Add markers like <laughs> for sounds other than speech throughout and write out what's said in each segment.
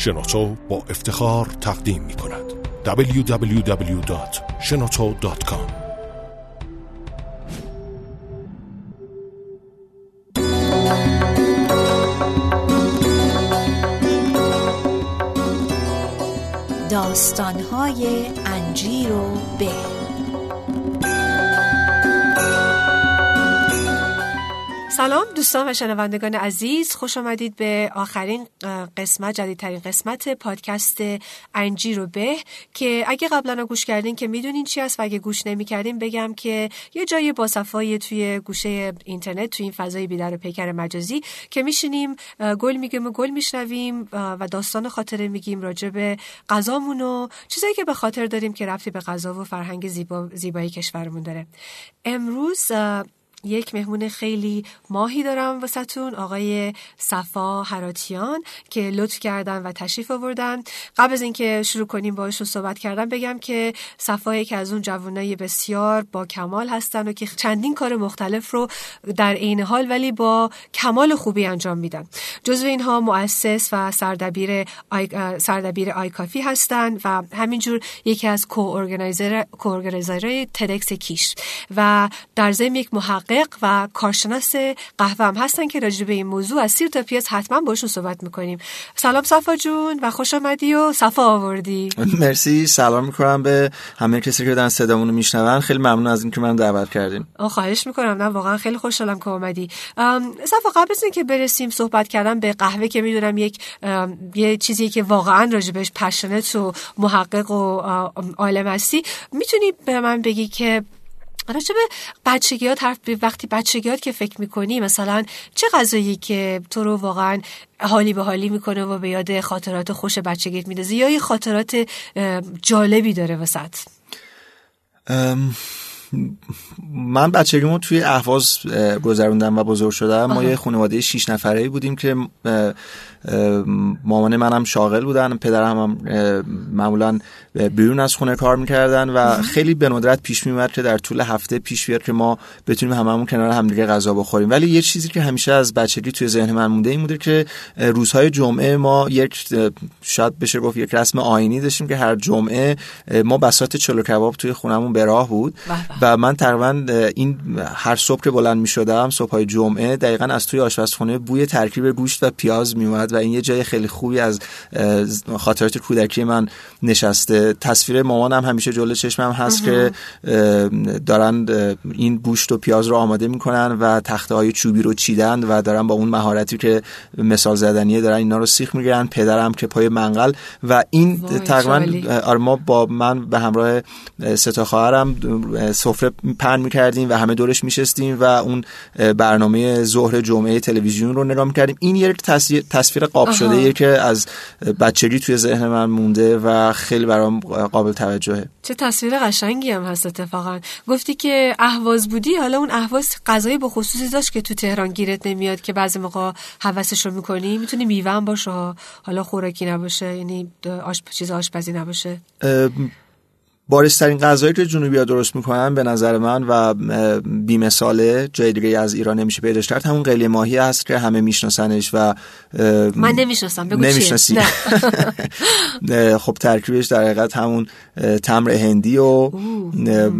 شنوتو با افتخار تقدیم می کند www.shenoto.com داستانهای انجیر و به سلام دوستان و شنوندگان عزیز خوش آمدید به آخرین قسمت جدیدترین قسمت پادکست انجی رو به که اگه قبلا گوش کردین که می‌دونین چی است و اگه گوش نمی‌کردین بگم که یه جای باصفایی توی گوشه اینترنت توی این فضای بیدار و پیکر مجازی که میشینیم گل میگیم و گل میشنویم و داستان خاطره میگیم راجع به غذامون و چیزایی که به خاطر داریم که رفتی به غذا و فرهنگ زیبا، زیبایی کشورمون داره. امروز یک مهمون خیلی ماهی دارم واسهتون آقای صفا حراتیان که لطف کردن و تشریف آوردن. قبل از اینکه شروع کنیم باهاشون صحبت کردم بگم که صفا یکی از اون جوانای بسیار با کمال هستن و که چندین کار مختلف رو در عین حال ولی با کمال خوبی انجام میدن. جزو اینها مؤسس و سردبیر آی... سردبیر آیکافی هستند و همینجور یکی از کو تدکس کیش. و در ضمن یک محقق محقق و کارشناس قهوه هم هستن که راجع به این موضوع از سیر تا پیاز حتما باشون صحبت می‌کنیم. سلام صفا جون و خوش آمدی و صفا آوردی. مرسی سلام می‌کنم به همه کسی که دارن صدامون رو میشنون. خیلی ممنون از اینکه من دعوت کردیم خواهش می‌کنم. نه واقعا خیلی خوشحالم که اومدی. صفا قبل از اینکه برسیم صحبت کردم به قهوه که می‌دونم یک یه چیزی که واقعا راجبش پشنت و محقق و عالم هستی می‌تونی به من بگی که راجع به بچگیات حرف وقتی بچگیات که فکر می‌کنی مثلا چه غذایی که تو رو واقعا حالی به حالی می‌کنه و به یاد خاطرات خوش بچگیت میدازه یا یه خاطرات جالبی داره وسط؟ من بچگیمو توی اهواز گذروندم و بزرگ شدم. ما یه خانواده شیش نفره بودیم که مامان منم شاغل بودن پدرم هم معمولا بیرون از خونه کار می‌کردن و خیلی به ندرت پیش میومد که در طول هفته پیش بیاد که ما بتونیم هممون کنار همدیگه غذا بخوریم. ولی یه چیزی که همیشه از بچگی توی ذهن من مونده این بوده که روزهای جمعه ما یک شاید بشه گفت یک رسم آینی داشتیم که هر جمعه ما بساط چلو کباب توی خونمون به راه بود. و من تقریبا این هر صبح که بلند می‌شدم صبح های جمعه دقیقا از توی آشپزخونه بوی ترکیب گوشت و پیاز میومد و این یه جای خیلی خوبی از خاطرات کودکی من نشسته. تصویر مامانم همیشه جلو چشمم هست که دارن این گوشت و پیاز رو آماده می‌کنن و تخته های چوبی رو چیدن و دارن با اون مهارتی که مثال زدنیه دارن اینا رو سیخ می‌گیرن پدرم که پای منقل. و این تقریبا آره ما با من به همراه سه تا خواهرم سفره پهن می‌کردیم و همه دورش میشستیم و اون برنامه ظهر جمعه تلویزیون رو نگاه می‌کردیم. این یک تصویر قاب شده یه که از بچگی توی ذهن من مونده و خیلی برام قابل توجهه. چه تصویر قشنگی هم هست اتفاقا. گفتی که اهواز بودی حالا اون اهواز غذای به خصوصی داشت که تو تهران گیرت نمیاد که بعضی موقع حواسش رو می‌کنی؟ می‌تونی میوه باشه حالا خوراکی نباشه یعنی آشپ... چیز آشپزی نباشه؟ بارسترین غذایی که جنوبی ها درست می‌کنن به نظر من و بیمثاله جای دیگه از ایران نمیشه پیداش کرد همون قلیه ماهی است که همه میشناسنش و من نمی‌شناسم بگو نمی‌شناسی. <laughs> خب ترکیبش در حقیقت همون تمر هندی و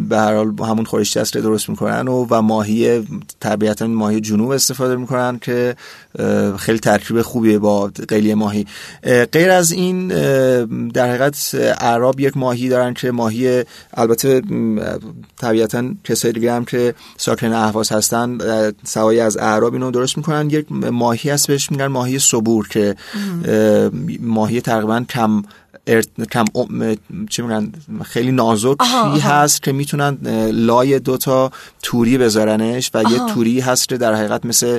به هر حال همون خورشتی است که درست می‌کنن و و ماهی طبیعتا ماهی جنوب استفاده می‌کنن که خیلی ترکیب خوبیه با قلیه ماهی. غیر از این در حقیقت اعراب یک ماهی دارن که ماهی البته طبیعتا کسای دیگه هم که ساکن اهواز هستن سوایی از اعراب اینو درست می‌کنن. یک ماهی هست بهش میگن ماهی صبور که ماهی تقریبا کم کم چه میگن؟ خیلی نازکی هست که می‌تونن لای دوتا توری بذارنش و یه توری هست که در حقیقت مثل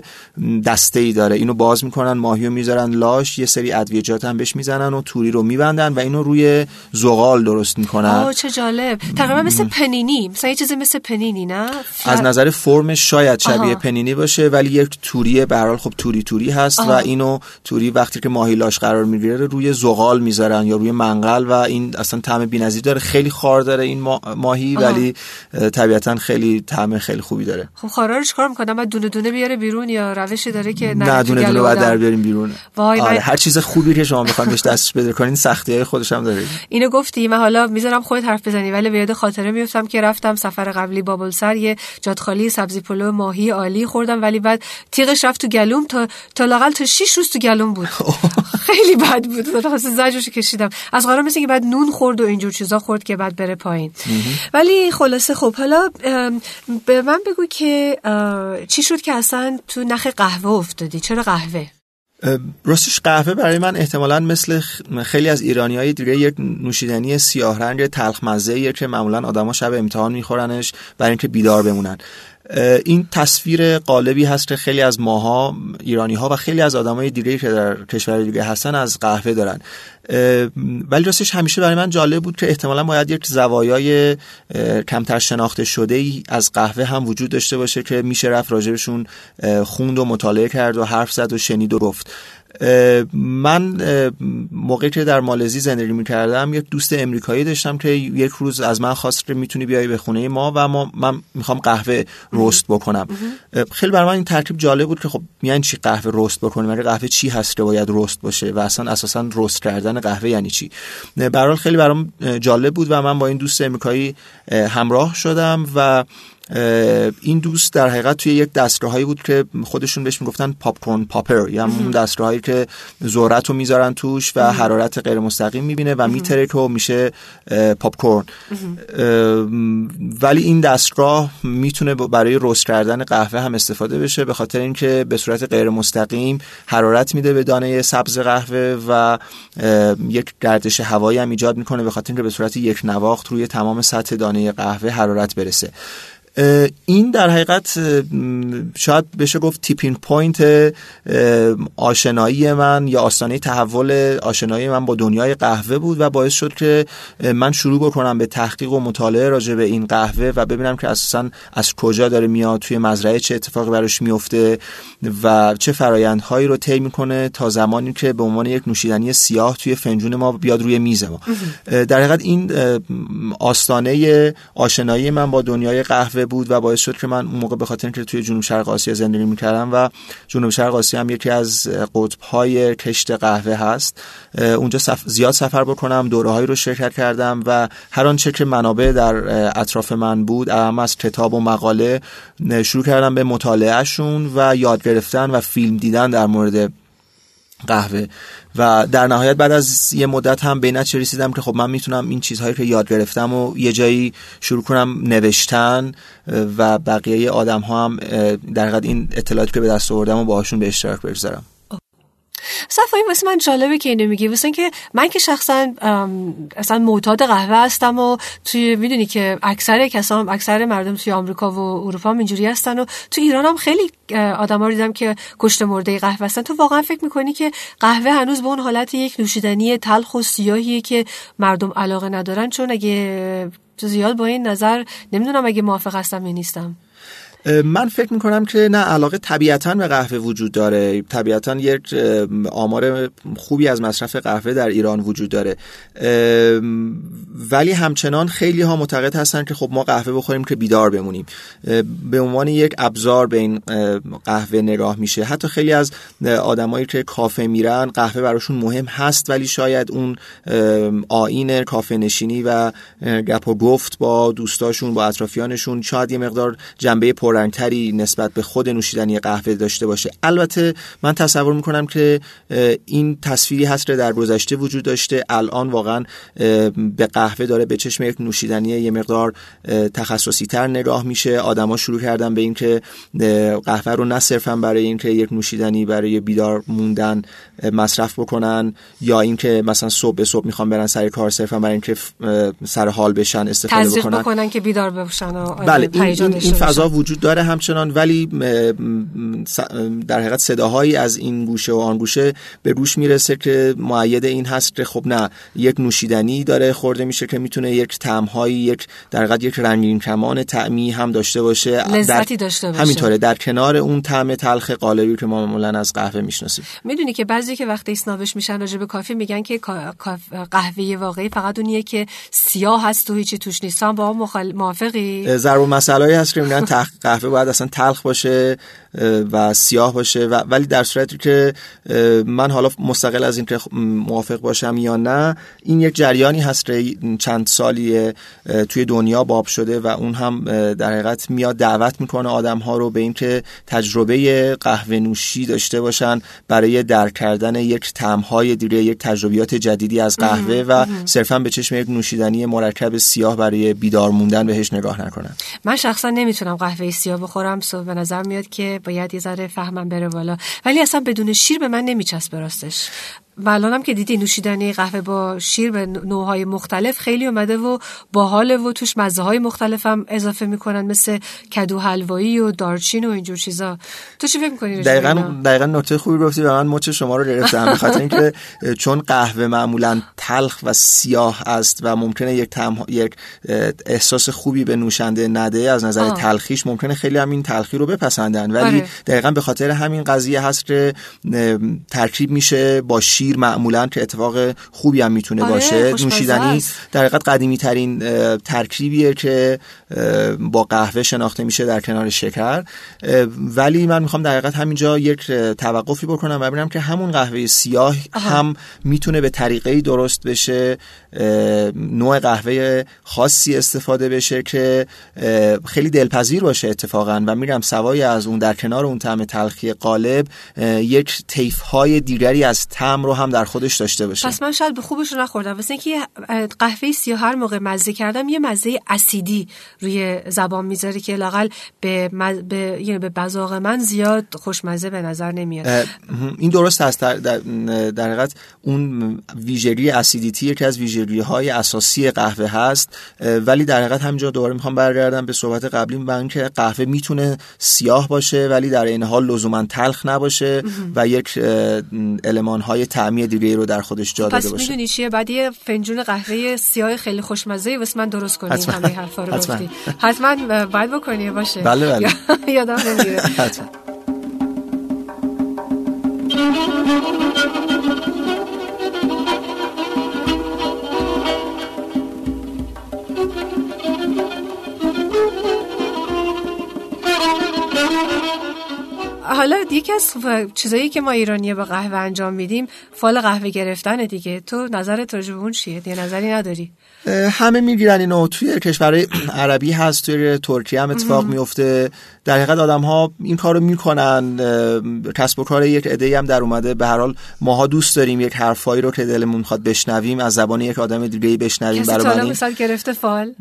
دسته ای داره. اینو باز می‌کنن ماهی رو می‌ذارن لاش یه سری ادویجات هم بهش می‌زنن و توری رو میبندن و اینو روی زغال درست می‌کنن. آه چه جالب. تقریبا مثل پنینی. مثلا یه چیزی مثل پنینی نه؟ از نظر فرمش شاید شبیه پنینی باشه ولی یک توری به خب توری توری هست و اینو توری وقتی که ماهی لاش قرار می‌گیره روی زغال می‌ذارن یا روی منقل و این اصلا طعم بی‌نظیر داره. خیلی خار داره این ماهی ولی طبیعتا خیلی طعم خیلی خوبی داره. خب خارا رو چیکار می‌کنم بعد دونه دونه بیاره بیرون یا روشی داره که نه دونه دونه بعد در بیاریم بیرون. وای آره هر چیز خوبی که شما بخواید بهش دستش بده کنین سختی های خودش هم داره. اینو گفتی من حالا می‌ذارم خودت حرف بزنی ولی به یاد خاطره میفتم که رفتم سفر قبلی بابلسر یه جادخالی سبزی پلو ماهی عالی خوردم ولی بعد تیغش رفت تو گلوم تا تا لاقل تا 6 روز تو گلوم بود. <laughs> خیلی بد بود. خاص زجرش کشیدم. از قرار مثل که بعد نون خورد و اینجور چیزا خورد که بعد بره پایین. ولی خلاصه خب حالا به من بگو که چی شد که اصلا تو نخ قهوه افتادی؟ چرا قهوه؟ راستش قهوه برای من احتمالا مثل خیلی از ایرانی های دیگه یک نوشیدنی سیاه رنگ تلخ مزه که معمولا آدما شب امتحان میخورنش برای اینکه بیدار بمونن. این تصویر قالبی هست که خیلی از ماها ایرانی ها و خیلی از آدمای دیگه که در کشور دیگه هستن از قهوه دارن. ولی راستش همیشه برای من جالب بود که احتمالا باید یک زوایای کمتر شناخته شده ای از قهوه هم وجود داشته باشه که میشه رفت راجبشون خوند و مطالعه کرد و حرف زد و شنید و گفت. من موقعی که در مالزی زندگی می‌کردم یک دوست امریکایی داشتم که یک روز از من خواست که می‌تونی بیای به خونه ما و ما من می‌خوام قهوه رست بکنم. خیلی برای من این ترکیب جالب بود که خب میان چی قهوه رست بکنیم مگه قهوه چی هست که باید رست باشه و اصلا اساسا رست کردن قهوه یعنی چی؟ برحال خیلی برام جالب بود و من با این دوست امریکایی همراه شدم و این دوست در حقیقت توی یک دستگاهایی بود که خودشون بهش می‌گفتن پاپ کورن پاپر یا اون دستگاهایی که ذرت رو می‌ذارن توش و حرارت غیر مستقیم می‌بینه و میترک و میشه پاپ کورن ولی این دستگاه می‌تونه برای roast کردن قهوه هم استفاده بشه به خاطر اینکه به صورت غیر مستقیم حرارت میده به دانه سبز قهوه و یک گردش هوایی هم ایجاد می‌کنه به خاطر اینکه به صورت یک نواخت روی تمام سطح دانه قهوه حرارت برسه. این در حقیقت شاید بشه گفت tipping point آشنایی من یا آستانه تحول آشنایی من با دنیای قهوه بود و باعث شد که من شروع بکنم به تحقیق و مطالعه راجع به این قهوه و ببینم که اساسا از کجا داره میاد توی مزرعه چه اتفاقی براش میفته و چه فرایندهایی رو طی می‌کنه تا زمانی که به عنوان یک نوشیدنی سیاه توی فنجون ما بیاد روی میز ما. در حقیقت این آستانه آشنایی من با دنیای قهوه بود و باعث شد که من اون موقع به خاطر اینکه توی جنوب شرق آسیا زندگی می‌کردم و جنوب شرق آسیا هم یکی از قطب های کشت قهوه هست اونجا زیاد سفر بکنم دوره هایی رو شرکت کردم و هر آنچه که منابع در اطراف من بود اما از کتاب و مقاله شروع کردم به مطالعهشون و یاد گرفتن و فیلم دیدن در مورد قهوه. و در نهایت بعد از یه مدت هم به نتیجه رسیدم که خب من می‌تونم این چیزهایی که یاد گرفتم و یه جایی شروع کنم نوشتن و بقیه آدم ها هم در این اطلاعاتی که به دست آوردم و باهاشون به اشتراک بگذارم. صفایی واسه من جالبه که اینو میگی. واسه که من که شخصا اصلا معتاد قهوه هستم و توی می‌دونی که اکثر کسام اکثر مردم توی آمریکا و اروپا هم اینجوری هستن و تو ایران هم خیلی آدما رو دیدم که کشت مرده قهوه هستن. تو واقعا فکر می‌کنی که قهوه هنوز به اون حالت یک نوشیدنی تلخ و سیاهیه که مردم علاقه ندارن؟ چون اگه زیاد با این نظر نمی‌دونم اگه موافق هستم یا نیستم. من فکر می‌کنم که نه علاقه طبیعتا به قهوه وجود داره. طبیعتا یک آمار خوبی از مصرف قهوه در ایران وجود داره. ولی همچنان خیلی ها معتقد هستن که خب ما قهوه بخوریم که بیدار بمونیم. به عنوان یک ابزار به این قهوه نگاه میشه. حتی خیلی از آدمایی که کافه میرن قهوه براشون مهم هست ولی شاید اون آین کافه نشینی و گپ و گفت با دوستاشون با اطرافیانشون شاید یه مقدار جنبه پر پررنگتری نسبت به خود نوشیدنی قهوه داشته باشه. البته من تصور می‌کنم که این تصویری هست که در گذشته وجود داشته. الان واقعا به قهوه داره به چشم یک نوشیدنی یه مقدار تخصصی تر نگاه میشه. آدما شروع کردن به اینکه قهوه رو نه صرفا برای اینکه یک نوشیدنی برای بیدار موندن مصرف بکنن یا اینکه مثلا صبح به صبح می‌خوان برن سر کار صرفا برای اینکه سر حال بشن استفاده بکنن. بکنن که بیدار بشن بله این, این, این فضا وجود داره همچنان ولی در حقیقت صداهایی از این گوشه و آن گوشه به گوش می‌رسه که معید این هست که خب نه یک نوشیدنی داره خورده میشه که می‌تونه یک طعمهایی یک در حقیقت یک رنگین کمان طعمی هم داشته باشه لذتی داشته باشه. همینطوره در کنار اون طعم تلخ قالبی که ما معمولا از قهوه می‌شناسیم. می‌دونی که بعضی که وقتی اسنابش میشن راجع به کافی میگن که قهوه واقعی فقط اونیه که سیاه هست و هیچی توش نیست. با مخال... موافقی؟ ضرب مسئله هست که میگن قهوه باید اصلا تلخ باشه و سیاه باشه و ولی در صورتی که من حالا مستقل از اینکه موافق باشم یا نه این یک جریانی هست که چند سالی توی دنیا باب شده و اون هم در حقیقت میاد دعوت می‌کنه آدم ها رو به اینکه تجربه قهوه نوشی داشته باشن برای درک کردن یک های دیگه یک تجربیات جدیدی از قهوه و صرفا به چشم یک نوشیدنی مرکب سیاه برای بیدار موندن بهش نگاه نکنن. من شخصا نمی‌تونم قهوه سیاه بخورم سو به نظر میاد که باید یه ذره فهمم بره بالا. ولی اصلا بدون شیر به من نمیچسبه راستش. و الانم که دیدی نوشیدنی قهوه با شیر به نوعهای مختلف خیلی اومده و باحال و توش مزه های مختلف هم اضافه می‌کنن مثل کدو حلوایی و دارچین و اینجور چیزا تو چی فکر می‌کنی دقیقاً دقیقاً نکته خوبی گفتی و من مچ شما رو گرفتم به خاطر اینکه <laughs> چون قهوه معمولا تلخ و سیاه است و ممکنه یک تم... یک احساس خوبی به نوشنده نده از نظر آه. تلخیش ممکنه خیلی هم این تلخی رو بپسندن ولی آره. دقیقاً به خاطر همین قضیه هست که ترکیب میشه با شیر معمولا که اتفاق خوبی هم می‌تونه آره، باشه. نوشیدنی در حقیقت قدیمی ترین ترکیبیه که با قهوه شناخته میشه در کنار شکر. ولی من می‌خوام در حقیقت همینجا یک توقفی بکنم و ببینم که همون قهوه سیاه هم می‌تونه به طریقه درست بشه. نوع قهوه خاصی استفاده بشه که خیلی دلپذیر باشه اتفاقا. و میرم سوای از اون در کنار اون طعم تلخی قالب یک تیف های دیگری از طعم رو هم در خودش داشته باشه. پس من شاید به خوبش نخوردم. واسه اینکه قهوه سیاه هر موقع مزه کردم یه مزه اسیدی روی زبان می‌ذاره که لاقل به مز... به یعنی به بزاق من زیاد خوشمزه به نظر نمیاد. این درست هست. در در حقیقت اون ویژگی اسیدیتی که از ویژگی های اساسی قهوه هست. ولی در حقیقت همینجا دوباره می‌خوام برگردم به صحبت قبلی من که قهوه می‌تونه سیاه باشه ولی در این حال لزوما تلخ نباشه و یک المان های طعمی دیگه رو در خودش جا داده باشه. پس می‌دونی چیه؟ بعد یه فنجون قهوه سیاه خیلی خوشمزه واسه من درست کنی همه حرفا رو گفتی. <laughs> حتما باید بکنی باشه. بله بله. <laughs> یادم نمیره. حالا یکی از چیزایی که ما ایرانی با قهوه انجام میدیم فال قهوه گرفتن دیگه. تو نظرت راجع به اون چیه؟ یه نظری نداری؟ همه می‌گیرن اینو. توی کشورهای <clears throat> عربی هست توی ترکیه هم اتفاق میفته در حقیقت آدم ها این کارو می‌کنن. کسب و کار یک عده هم در اومده. به هر حال ماها دوست داریم یک حرفایی رو که دلمون می‌خواد بشنویم از زبان یک آدم دیگه بشنویم. برای من گرفته فال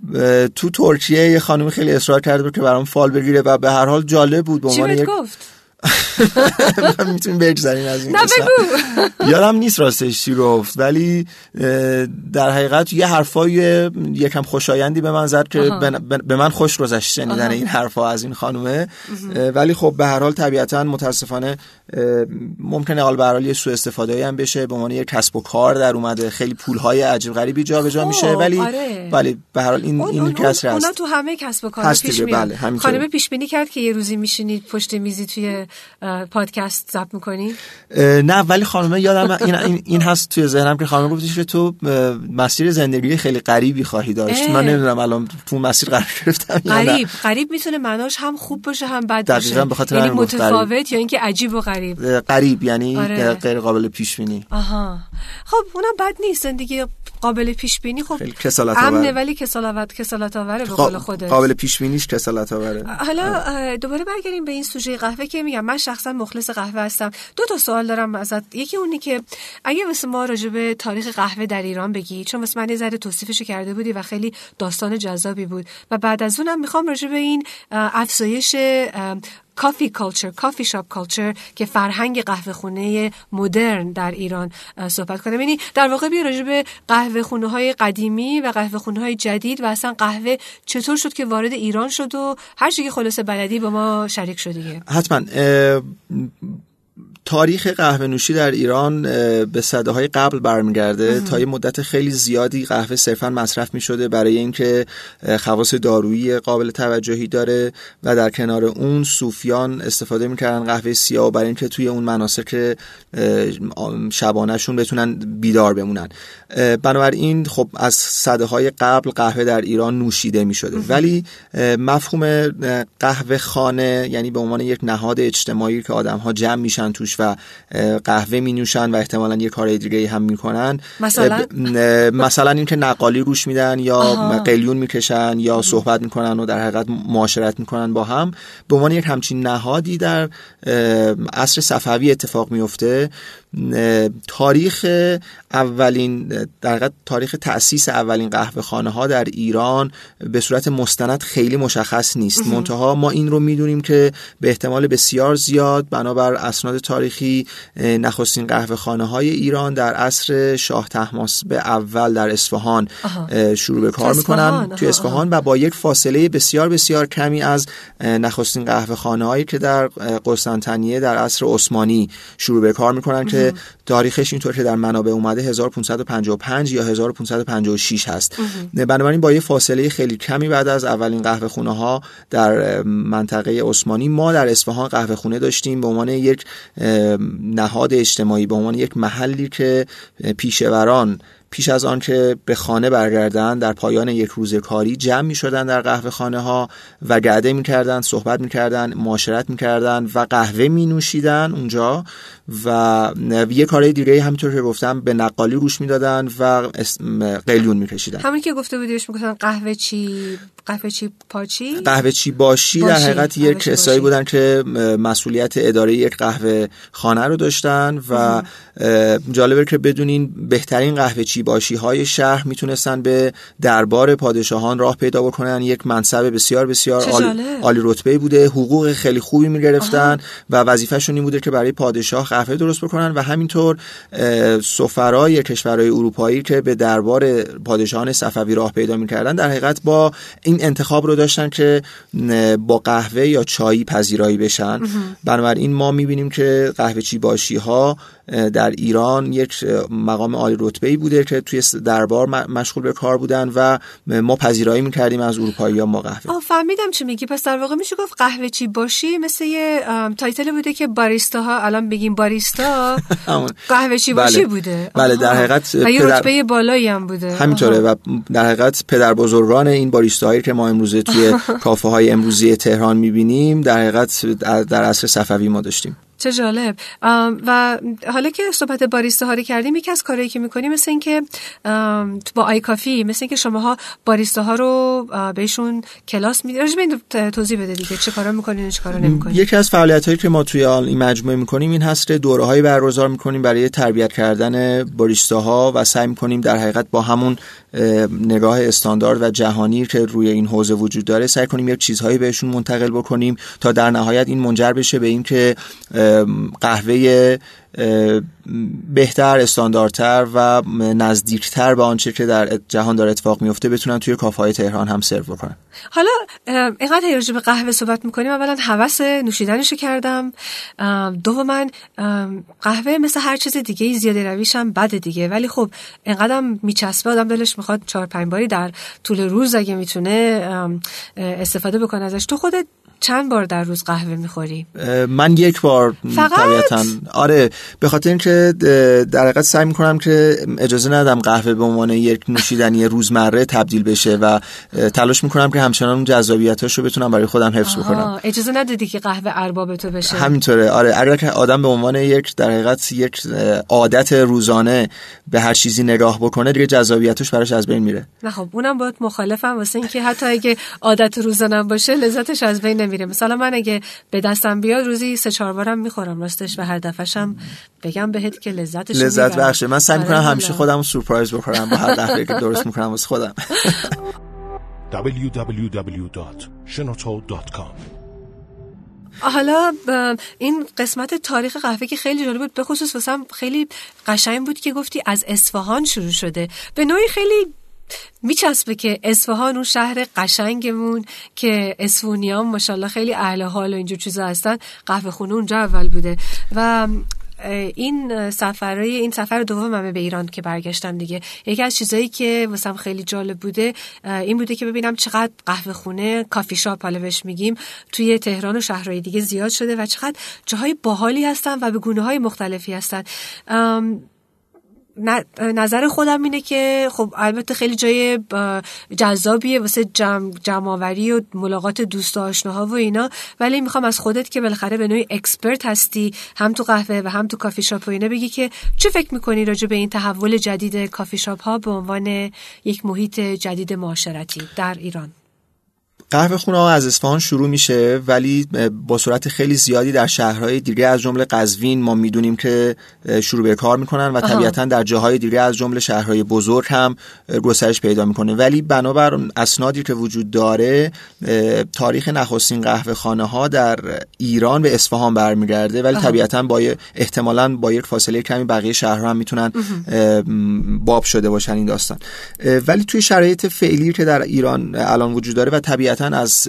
تو ترکیه یه خانم خیلی اصرار بود که برام فال بگیره و به هر حال جالب بود. به عنوان یک گفت؟ <laughs> می‌تونیم بگذاریم از این یادم نیست راستش چی گفت ولی در حقیقت یه حرفای یکم خوشایندی به من زد که به من خوش گذشت شنیدن این حرفا از این خانومه. ولی خب به هر حال طبیعتا متاسفانه ممکنه حال به هر حال یه سوء استفاده هم بشه. به عنوان یه کسب و کار در اومده. خیلی پول های عجیب غریبی جابجا میشه. خب، ولی آره. ولی به هر حال این این کسر هست. تو همه کسب و کار پیش میاد. بله خانم پیش بینی کرد که یه روزی میشینید پشت میزی توی پادکست ضبط می‌کنی؟ نه ولی خانم یادم این این هست توی ذهنم که خانم گفتش که تو مسیر زندگی خیلی غریبی خواهی داشت. من نمی‌دونم الان تو مسیر قرار گرفتم غریب. غریب می‌تونه معناش هم خوب باشه هم بد باشه. به خاطر یعنی متفاوت یا اینکه عجیب و غریب. غریب یعنی آره. غیر قابل پیش بینی آها. خب اونم بد نیست. زندگی قابل پیش بینی خب کسالت امنه ولی کسالت کسالت آوره به قول خودت قابل پیش بینیش کسالت آوره حالا دوباره برگردیم به این سوژه قهوه که میگم. من شخصا مخلص قهوه هستم. دو تا سوال دارم ازت. یکی اونی که اگه واسه ما راجع به تاریخ قهوه در ایران بگی چون واسه من یه ذره توصیفش کرده بودی و خیلی داستان جذابی بود. و بعد از اونم می‌خوام راجع به این افزایش کافی کالچر کافی شاپ کالچر که فرهنگ قهوه خونه مدرن در ایران صحبت کنم. یعنی در واقع بیا راجع به قهوه خونه های قدیمی و قهوه خونه های جدید و اصلا قهوه چطور شد که وارد ایران شد و هر چیزی که خلاصه بلدی با ما شریک شدیه حتما تاریخ قهوه نوشی در ایران به صده های قبل برمیگرده. تا یه مدت خیلی زیادی قهوه صرفا مصرف می شده برای اینکه خواص دارویی قابل توجهی داره و در کنار اون صوفیان استفاده می‌کردن قهوه سیاه برای اینکه توی اون مناسک شبانهشون بتونن بیدار بمونن. بنابراین خب از صده های قبل قهوه در ایران نوشیده می شده ولی مفهوم قهوه خانه یعنی به عنوان یک نهاد اجتماعی که آدم ها جمع میشن توش و قهوه می نوشن و احتمالا یه کار دیگه هم می‌کنن. مثلا؟ مثلا اینکه نقالی روش میدن یا قلیون می‌کشن یا صحبت می‌کنن و در حقیقت معاشرت می‌کنن با هم. به عنوان یک همچین نهادی در عصر صفوی اتفاق میفته تاریخ اولین در تاریخ تأسیس اولین قهوه خانه ها در ایران به صورت مستند خیلی مشخص نیست. منتها ما این رو می‌دونیم که به احتمال بسیار زیاد بنابر اسناد تاریخی نخستین قهوه خانه های ایران در عصر شاه به اول در اصفهان شروع به کار می‌کنن. توی اصفهان و با یک فاصله بسیار بسیار کمی از نخستین قهوه خانه هایی که در قسطنطنیه در عصر عثمانی شروع به کار می‌کنن که تاریخش اینطور که در منابع اومده 1555 یا 1556 هست. بنابراین با یه فاصله خیلی کمی بعد از اولین قهوه خونه ها در منطقه عثمانی ما در اصفهان قهوه خونه داشتیم به عنوان یک نهاد اجتماعی به عنوان یک محلی که پیشوران پیش از آن که به خانه برگردن در پایان یک روز کاری جمع می شدن در قهوه خانه ها و گرده می کردن صحبت می کردن معاشرت می کردن و قهوه می نوشیدن اونجا. و یه کارهای دیگه همینطور که گفتم به نقالی روش می‌دادن و قلیون میکشیدن. همونی که گفته بودیش می‌گفتن قهوه چی قهوه چی پاچی؟ قهوه چی باشی, در حقیقت یک کسایی بودن که مسئولیت اداره یک قهوه خانه رو داشتن و جالبه که بدونین بهترین قهوه چی باشی های شهر می‌تونستن به دربار پادشاهان راه پیدا بکنن. یک منصب بسیار بسیار عالی رتبه بوده. حقوق خیلی خوبی می‌گرفتن و وظیفهشون این بوده که برای پادشاه قهوه درست بکنن و همینطور سفرای کشورهای اروپایی که به دربار پادشاهان صفوی راه پیدا می‌کردن در حقیقت با این انتخاب رو داشتن که با قهوه یا چایی پذیرایی بشن. بنابراین ما می‌بینیم که قهوه چی باشی ها در ایران یک مقام عالی رتبه ای بوده که توی دربار مشغول به کار بودن و ما پذیرایی می‌کردیم از اروپایی ها با قهوه. فهمیدم چی میگی. پس در واقع میشه گفت قهوه چی باشی؟ مثل یه title بوده که باریستا ها الان بگیم باریستا <laughs> قهوه چی باشی بله. بوده؟ بله در حقیقت و یه رتبه بالایی هم بوده. همینطوره و در حقیقت پدر بزرگان این باریستا هایی که ما امروزه توی <laughs> کافه های امروزی تهران می‌بینیم در حقیقت در عصر صفوی ما داشتیم. چه جالب. و حالا که صحبت باریستا ها رو کردیم یکی از کارهایی که می‌کنیم مثل اینکه با آی کافی مثل اینکه شماها باریستا ها رو بهشون کلاس می‌دید راجع این توضیح بده دیگه. چه کارا می‌کنین چه کارا نمی‌کنین. یکی از فعالیت هایی که ما توی این مجموعه می‌کنیم این هست دوره هایی برگزار می‌کنیم برای تربیت کردن باریستا ها و سعی می‌کنیم در حقیقت با همون نگاه استاندارد و جهانی که روی این حوزه وجود داره سعی کنیم یک چیزهایی بهشون منتقل بکنیم تا در نهایت این منجر بشه به اینکه قهوه بهتر استانداردتر و نزدیکتر به آنچه که در جهان داره اتفاق میفته بتونن توی کافه های تهران هم سرو بکنن. حالا اینقدر راجع به قهوه صحبت می‌کنیم اولا هوس نوشیدنشو کردم من قهوه مثل هر چیز دیگه زیاده رویش هم بده دیگه. ولی خب اینقدر میچسبه آدم دلش می‌خواد چهار پنج باری در طول روز اگه می‌تونه استفاده بکنه ازش. تو خودت چند بار در روز قهوه می‌خوری؟ من یک بار طبیعتا آره به خاطر اینکه در حقیقت سعی می‌کنم که اجازه ندم قهوه به عنوان یک نوشیدنی روزمره تبدیل بشه و تلاش می‌کنم که همچنان اون جذابیتاش رو بتونم برای خودم حفظ بکنم. اجازه ندادی که قهوه ارباب تو بشه؟ همینطوره. آره اگر که آدم به عنوان یک در حقیقت یک عادت روزانه به هر چیزی نگاه بکنه دیگه جذابیتش براش از بین میره. نه خب اونم باید مخالفم واسه اینکه حتی اگه عادت روزانه باشه لذتش از بین نمیره. مثلا من اگه به دستم بیاد روزی سه چهار بارم می‌خورم راستش و هر دفعهشم بگم بهت که لذتش لذت بخشه. من سعی می‌کنم آره، همیشه خودم سورپرایز بکنم با هر دفعه که درست می‌کنم واسه خودم. www.shenoto.com حالا این قسمت تاریخ قهوه که خیلی جالب بود به خصوص واسم خیلی قشنگ بود که گفتی از اصفهان شروع شده. به نوعی خیلی میچسبه که اصفهان اون شهر قشنگمون که اسفونیان ماشاءالله خیلی اهل حال و اینجور چیزا هستن. قهوه خونه اونجا اول بوده. و این سفرهای این سفر دوممه به ایران که برگشتم دیگه. یکی از چیزایی که واسم خیلی جالب بوده این بوده که ببینم چقدر قهوه خونه کافی شاپ حالا بهش میگیم توی تهران و شهرهای دیگه زیاد شده و چقدر جاهای باحالی هستن و به گونه های مختلفی هستن. نظر خودم اینه که خب البته خیلی جای جذابیه واسه جمع جمعآوری و ملاقات دوست و آشناها و اینا. ولی می‌خوام از خودت که بالاخره به نوعی expert هستی هم تو قهوه و هم تو کافی شاپ و اینا بگی که چه فکر می‌کنی راجع به این تحول جدید کافی شاپ ها به عنوان یک محیط جدید معاشرتی در ایران؟ قهوه خونه ها از اصفهان شروع میشه ولی با صورت خیلی زیادی در شهرهای دیگه از جمله قزوین ما می‌دونیم که شروع به کار می‌کنن و طبیعتا در جاهای دیگه از جمله شهرهای بزرگ هم گسترش پیدا می‌کنه. ولی بنابر اسنادی که وجود داره تاریخ نخستین قهوه خانه ها در ایران به اصفهان برمیگرده ولی طبیعتا با احتمالا با یک فاصله کمی بقیه شهرها هم می‌تونن باب شده باشن این داستان. ولی توی شرایط فعلی که در ایران الان وجود داره و طبیعتا از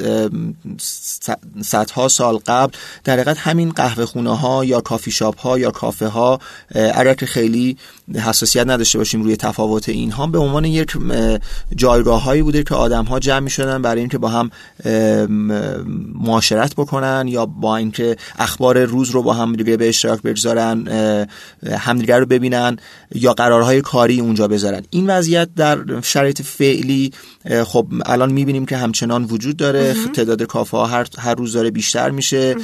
صدها سال قبل در حقیقت همین قهوه خونه ها یا کافی شاپ ها یا کافه ها که خیلی حساسیت نداشته باشیم روی تفاوت اینها. به عنوان یک جایگاه هایی بوده که آدم ها جمع می شدن برای اینکه با هم معاشرت بکنن یا با اینکه اخبار روز رو با هم دیگه به اشتراک بگذارن همدیگه رو ببینن یا قرارهای کاری اونجا بذارن. این وضعیت در شرایط فعلی خب الان می‌بینیم که همچنان وجود داره. تعداد کافه ها هر, هر روز داره بیشتر میشه.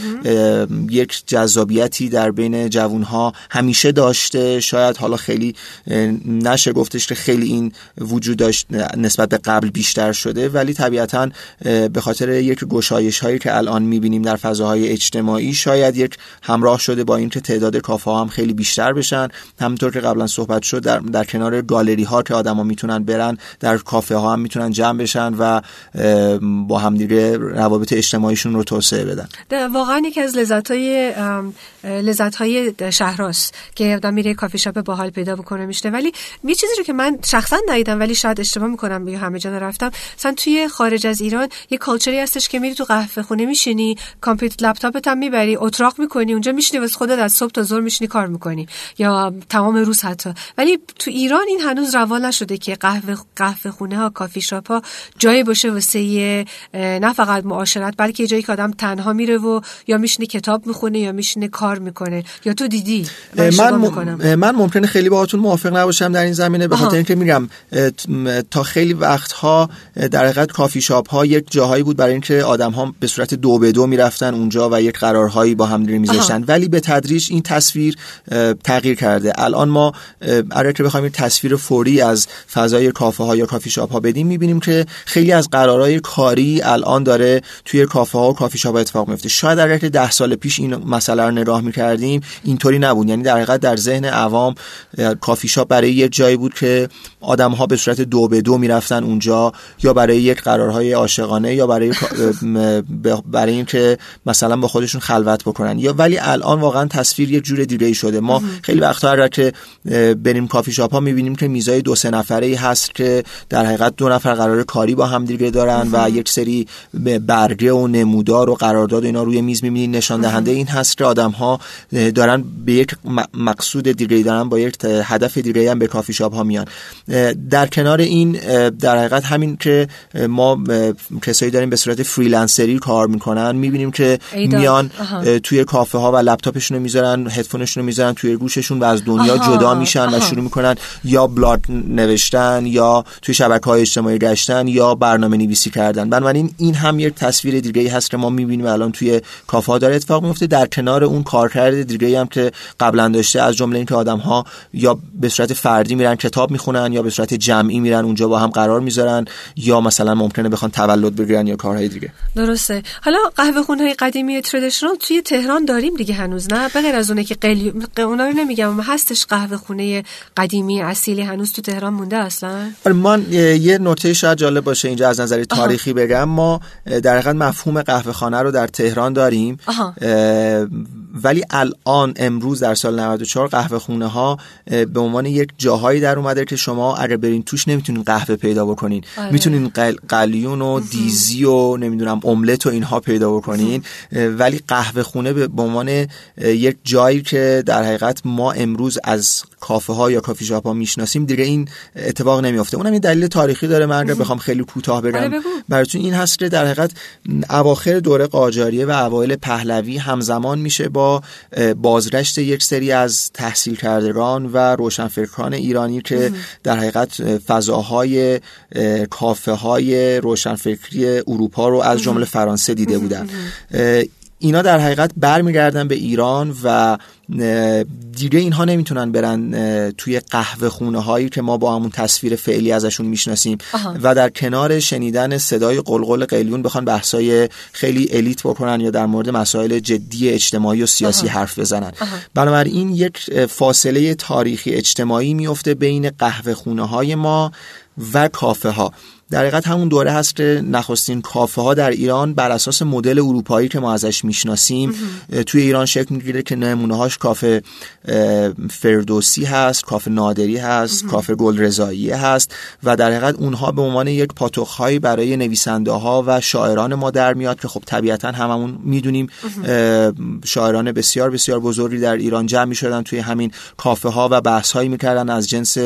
یک جذابیتی در بین جوون ها همیشه داشته. شاید حالا خیلی نشه گفتش که خیلی این وجود داشت نسبت به قبل بیشتر شده. ولی طبیعتا به خاطر یک گشایش هایی که الان می‌بینیم در فضاهای اجتماعی شاید یک همراه شده با اینکه تعداد کافه ها هم خیلی بیشتر بشن. همونطور که قبلا صحبت شد در, در کنار گالری ها که آدما می‌تونن برن در کافه ها هم می‌تونن جمع بشن و با همدیگه روابط اجتماعیشون رو توسعه بدن. واقعا یکی از لذت های لذت های شهراست که آدم میره کافی شاپ باحال پیدا بکنه میشه ولی یه چیزی رو که من شخصا ندیدم ولی شاید اشتباه می‌کنم بگم همه جا رفتم مثلا توی خارج از ایران یه کالچری هستش که میری تو قهوه خونه میشینی کامپیوتر لپتاپت هم می‌بری اتراق می‌کنی اونجا میشینی واسه خودت از صبح تا ظهر میشینی کار می‌کنی. یا تمام روز حتی. ولی تو ایران این هنوز روان نشده که قهوه قهوه خونه ها کافی شاپ ها جایی باشه واسه نه فقط معاشرت بلکه یه جایی که آدم تنها میره و یا میشینه کتاب می‌خونه یا میشینه کار می‌کنه. یا تو دیدی؟ من من, من ممکنه خیلی باهاتون موافق نباشم در این زمینه به خاطر اینکه میگم تا خیلی وقتها در حقیقت کافی شاپ ها یک جاهایی بود برای اینکه آدم ها به صورت دو به دو می‌رفتن اونجا و یک قرارهایی با هم دیگه میذاشتن. ولی به تدریج این تصویر تغییر کرده. الان ما اگر که بخوایم تصویر فوری از فضای کافه ها یا کافی شاپ ها بدیم می‌بینیم که خیلی از قرارهای کاری الان داره توی کافه ها و کافی شاپ اتفاق میفته شاید اگر که ده سال پیش این مسئله رو نگاه می‌کردیم اینطوری نبود. یعنی در حقیقت در ذهن عوام کافی شاپ برای یک جایی بود که آدم ها به صورت دو به دو می‌رفتن اونجا یا برای یک قرارهای عاشقانه یا برای <laughs> برای اینکه مثلا با خودشون خلوت بکنن. یا ولی الان واقعا تصویر یک جور دیگه شده. ما خیلی وقتا اگر که بریم کافی شاپ ها می‌بینیم که میزای دو سه نفره ای هست که در حقیقت دو نفر قرار کاری با هم دیگه دارن و یک سری برگه و نمودار و قرارداد و اینا روی میز می‌بینید نشان دهنده این هست که آدم ها دارن به یک مقصود دیگه دارن با یک هدف دیگه هم به کافی شاپ ها میان. در کنار این در حقیقت همین که ما کسایی داریم به صورت freelancer ی کار می‌کنن می‌بینیم که میان توی کافه ها و لپتاپشون رو می‌ذارن هدفونشون رو می‌ذارن توی گوششون و از دنیا آها. جدا میشن آها. و شروع می‌کنن یا بلاگ نوشتن یا توی شبکه های اجتماعی گشتن یا برنامه نویسی کردن. بنابراین این هم یک تصویر دیگه هست که ما می‌بینیم الان توی کافه ها داره اتفاق میفته در کنار اون کارکرد دیگه هم که قبلا داشته از جمله اینکه آدم ها یا به صورت فردی میرن کتاب می‌خونن یا به صورت جمعی میرن اونجا با هم قرار می‌ذارن یا مثلا ممکنه بخوان تولد بگیرن یا کارهای دیگه. درسته. حالا قهوه خونه های قدیمی تردیشنال توی تهران داریم دیگه هنوز نه؟ به غیر از اونه که قلی اونا رو نمیگم هستش قهوه خونه قدیمی اصیلی هنوز تو تهران مونده اصلا؟ من یه نکته شاید جالب باشه اینجا از نظر تاریخی بگم. ما در حقیقت مفهوم قهوه خانه رو در تهران داریم. آها. اه، ولی الان امروز در سال 94 قهوه خونه ها به عنوان یک جاهایی در اومده که شما اگر برین توش نمی‌تونین قهوه پیدا بکنین. آره. می‌تونین قل... قلیون و دیزی و نمی‌دونم املت و اینها پیدا بکنین. ولی قهوه خونه به عنوان یک جایی که در حقیقت ما امروز از کافه ها یا کافی شاپ ها می‌شناسیم دیگه این اتفاق نمیافته. اونم یه دلیل تاریخی داره من اگر بخوام خیلی کوتاه آره، بگم بگو. براتون این هست که در حقیقت اواخر دوره قاجاریه و اوایل پهلوی همزمان میشه با بازرشت یک سری از تحصیل کردگان و روشنفکران ایرانی که در حقیقت اه، فضاهای اه، کافه های روشنفکری اروپا رو از جمله فرانسه دیده بودن. اینا در حقیقت برمیگردن به ایران و دیگه اینها نمی‌تونن برن توی قهوه خونه هایی که ما با همون تصویر فعلی ازشون می‌شناسیم. آها. و در کنار شنیدن صدای قلقل قلیون بخوان بحثای خیلی الیت بکنن یا در مورد مسائل جدی اجتماعی و سیاسی حرف بزنن. بنابراین یک اه، فاصله تاریخی اجتماعی میفته بین قهوه خونه های ما و کافه ها در حقیقت همون دوره هست که نخستین کافه ها در ایران بر اساس مدل اروپایی که ما ازش می‌شناسیم توی ایران شکل می‌گیره که نمونه هاش کافه فردوسی هست کافه نادری هست کافه گلرضایی هست و در حقیقت اونها به عنوان یک پاتوخهایی برای نویسنده ها و شاعران ما در میاد که خب طبیعتا هممون می‌دونیم شاعران بسیار بسیار بزرگی در ایران جمع می‌شدن توی همین کافه ها و بحث هایی می‌کردن از جنس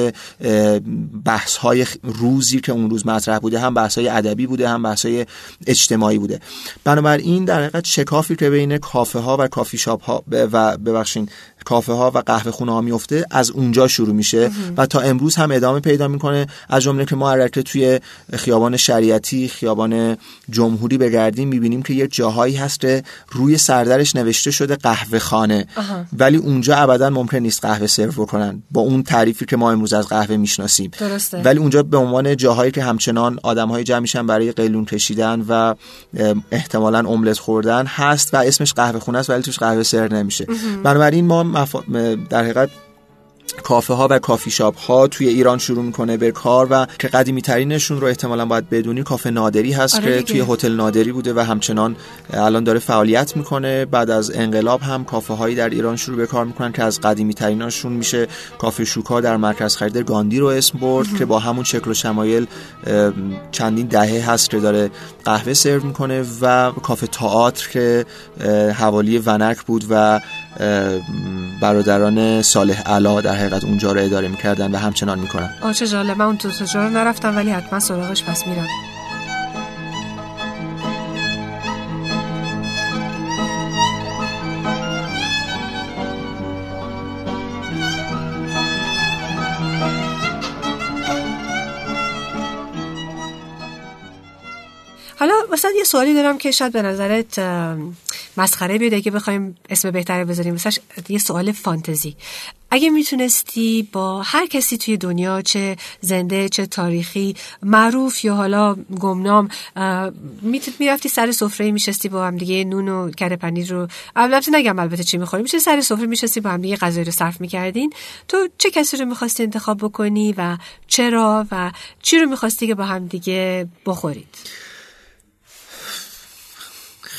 بحث های روزی که اون روز مطرح بوده هم بحث های ادبی بوده هم بحث های اجتماعی بوده. بنابراین در حقیقت شکافی که بین کافه ها و کافی شاپ ها و ببخشین کافه ها و قهوه خونه ها میفته از اونجا شروع میشه و تا امروز هم ادامه پیدا می‌کنه. از جمله که ما که توی خیابان شریعتی خیابان جمهوری بگردیم می‌بینیم که یک جاهایی هست که روی سردرش نوشته شده قهوه خانه. آها. ولی اونجا ابدا ممکن نیست قهوه سرو بکنن. با اون تعریفی که ما امروز از قهوه می‌شناسیم. درسته. ولی اونجا به عنوان جاهایی که همچنان آدمهای جمع میشن برای قیلون کشیدن و احتمالا املت خوردن هست و اسمش قهوه خونه است ولی توش قهوه سر نمیشه. بنابراین ما مفا... در حقیقت کافه ها و کافی شاپ ها توی ایران شروع می‌کنه به کار و که قدیمی ترینشون رو احتمالا باید بدونی کافه نادری هست آره که. توی هتل نادری بوده و همچنان الان داره فعالیت می‌کنه بعد از انقلاب هم کافه هایی در ایران شروع به کار می‌کنن که از قدیمی تریناشون میشه کافه شوکا در مرکز خرید گاندی رو اسم برد که با همون شکل و شمایل چندین دهه هست که داره قهوه سرو می‌کنه و کافه تئاتر که حوالی ونک بود و برادران صالح علا در حقیقت اونجا رو اداره می‌کردن و همچنان می‌کنن. آه چه جالب. من اون تو رو نرفتم ولی حتما سراغش پس میرم. حالا مثلا یه سوالی دارم که شاید به نظرت مسخره بیاد. اگه بخوایم اسم بهتره بذاریم مثلا یه سوال فانتزی. اگه می‌تونستی با هر کسی توی دنیا چه زنده چه تاریخی معروف یا حالا گمنام اه، میت- می‌رفتی سر سفره میشستی با هم دیگه نون و کره پنیر رو البته نگم البته چی می‌خوری میشه سر سفره میشستی با هم دیگه غذای رو صرف می‌کردین. تو چه کسی رو می‌خواستی انتخاب بکنی و چرا و چی رو می‌خواستی که با هم دیگه بخورید؟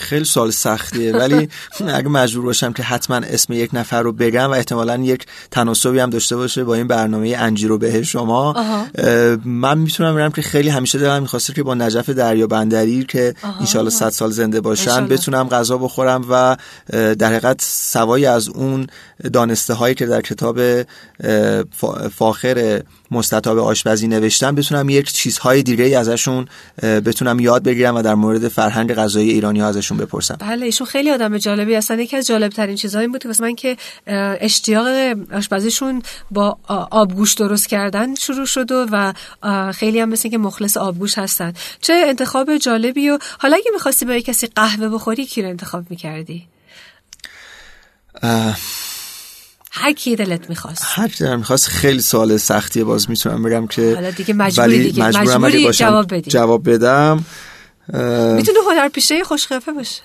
خیلی سوال سختیه ولی اگه مجبور باشم که حتما اسم یک نفر رو بگم و احتمالا یک تناسبی هم داشته باشه با این برنامه انجیرو به شما آها. من می‌تونم بگم که خیلی همیشه دلم می‌خواسته که با نجف دریا بندری که انشالله صد سال زنده باشن. بتونم غذا بخورم و در حقیقت سوای از اون دانسته هایی که در کتاب فاخر مستطاب آشپزی نوشتم بتونم یک چیزهای دیگه ازشون بتونم یاد بگیرم و در مورد فرهنگ غذایی ایرانی ها ازشون بپرسم. بله ایشون خیلی آدم جالبی اصلا یکی از جالب ترین چیزها این بود که واسه من که اشتیاق آشپزیشون با آبگوش درست کردن شروع شد و خیلی هم مثل که مخلص آبگوش هستن. چه انتخاب جالبی و حالا اگه می‌خواستی با یه کسی قهوه بخوری کی رو انتخاب می‌کردی؟ هر کی دلت می‌خواست. هر کی دلم می‌خواست خیلی سوال سختیه باز می‌تونم بگم که حالا دیگه مجبوری دیگه. مجبورم مجبوری جواب بدی. جواب بدم. اه، می‌تونه هنر پیشه خوشقیافه باشه.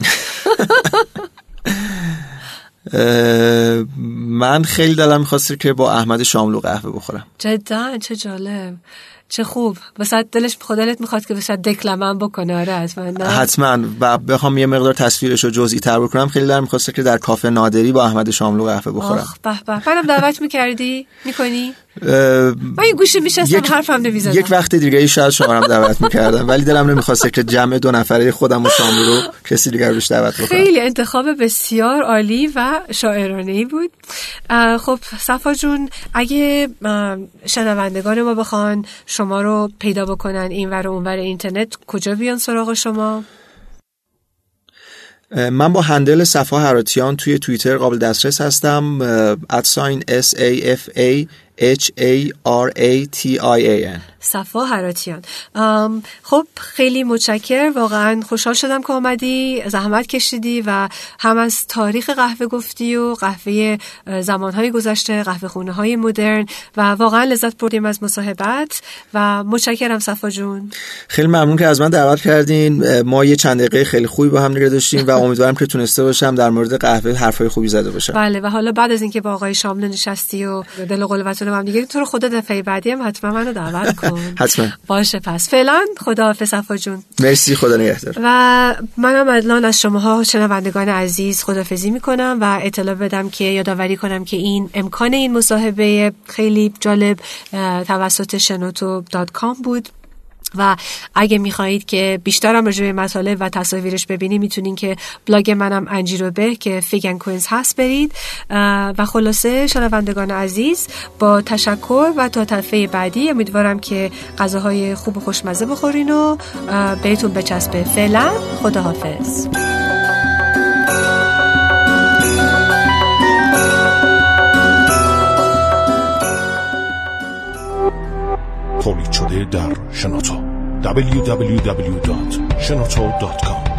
اه، من خیلی دلم می‌خواسته که با احمد شاملو قهوه بخورم. جدا چه جالب. چه خوب. واسه دلش خودت می‌خواد که واسه دکلمم بکنه. آره حتما. حتما. و بخوام یه مقدار تصویرش رو جزئی تر بکنم. خیلی در می‌خواسته که در کافه نادری با احمد شاملو قهوه بخورم. به به. منم دعوت می‌کردی؟ می‌کنی؟ من یه گوشه میشستم حرفم نمی‌زدم. یک وقت دیگه ای شاید شما هم دعوت می‌کردم. ولی دلم نمی‌خواسته که جمع دو نفره خودم و شاملو رو کسی دیگر روش دعوت بکنم. خیلی انتخاب بسیار عالی و شاعرانه ای بود خب صفا جون اگه شنوندگان ما بخوان شما رو پیدا بکنن این ور اون ور اینترنت کجا بیان سراغ شما؟ من با هندل صفا هراتیان توی توییتر قابل دسترس هستم. ادساین S A F A H A R A T I A N صفا هراتیان خب خیلی متشکر واقعا خوشحال شدم که آمدی زحمت کشیدی و هم از تاریخ قهوه گفتی و قهوه زمانهای گذشته قهوه خونه های مدرن و واقعا لذت بردیم از مصاحبت و متشکرم صفا جون. خیلی ممنون که از من دعوت کردین. ما یه چند دقیقه خیلی خوبی با هم دیگه داشتیم و امیدوارم که تونسته باشم در مورد قهوه حرفای خوبی زده باشم. بله و حالا بعد از اینکه با آقای شامل نشستی و دل و قلوتون هم دیگه تو رو خود دفعه بعدی هم حتما منو دعوت کن. حتما. باشه پس. فعلا خداحافظ صفا جون. مرسی خدا نگهدار. و منم الان از شماها شنوندگان عزیز خدافزی می‌کنم و اطلاع بدم که یادآوری کنم که این امکان این مصاحبه خیلی جالب توسط شنوتو dot com بود. و اگه می‌خواهید که بیشترم راجع به مطالب و تصاویرش ببینید می‌تونین که بلاگ منم انجیر و به که Fig and Quince هست برید. و خلاصه شنوندگان عزیز با تشکر و تا طرفه بعدی. امیدوارم که غذاهای خوب و خوشمزه بخورین و بهتون بچسبه. فعلا خداحافظ. تولید شده در شنوتو www.shenoto.com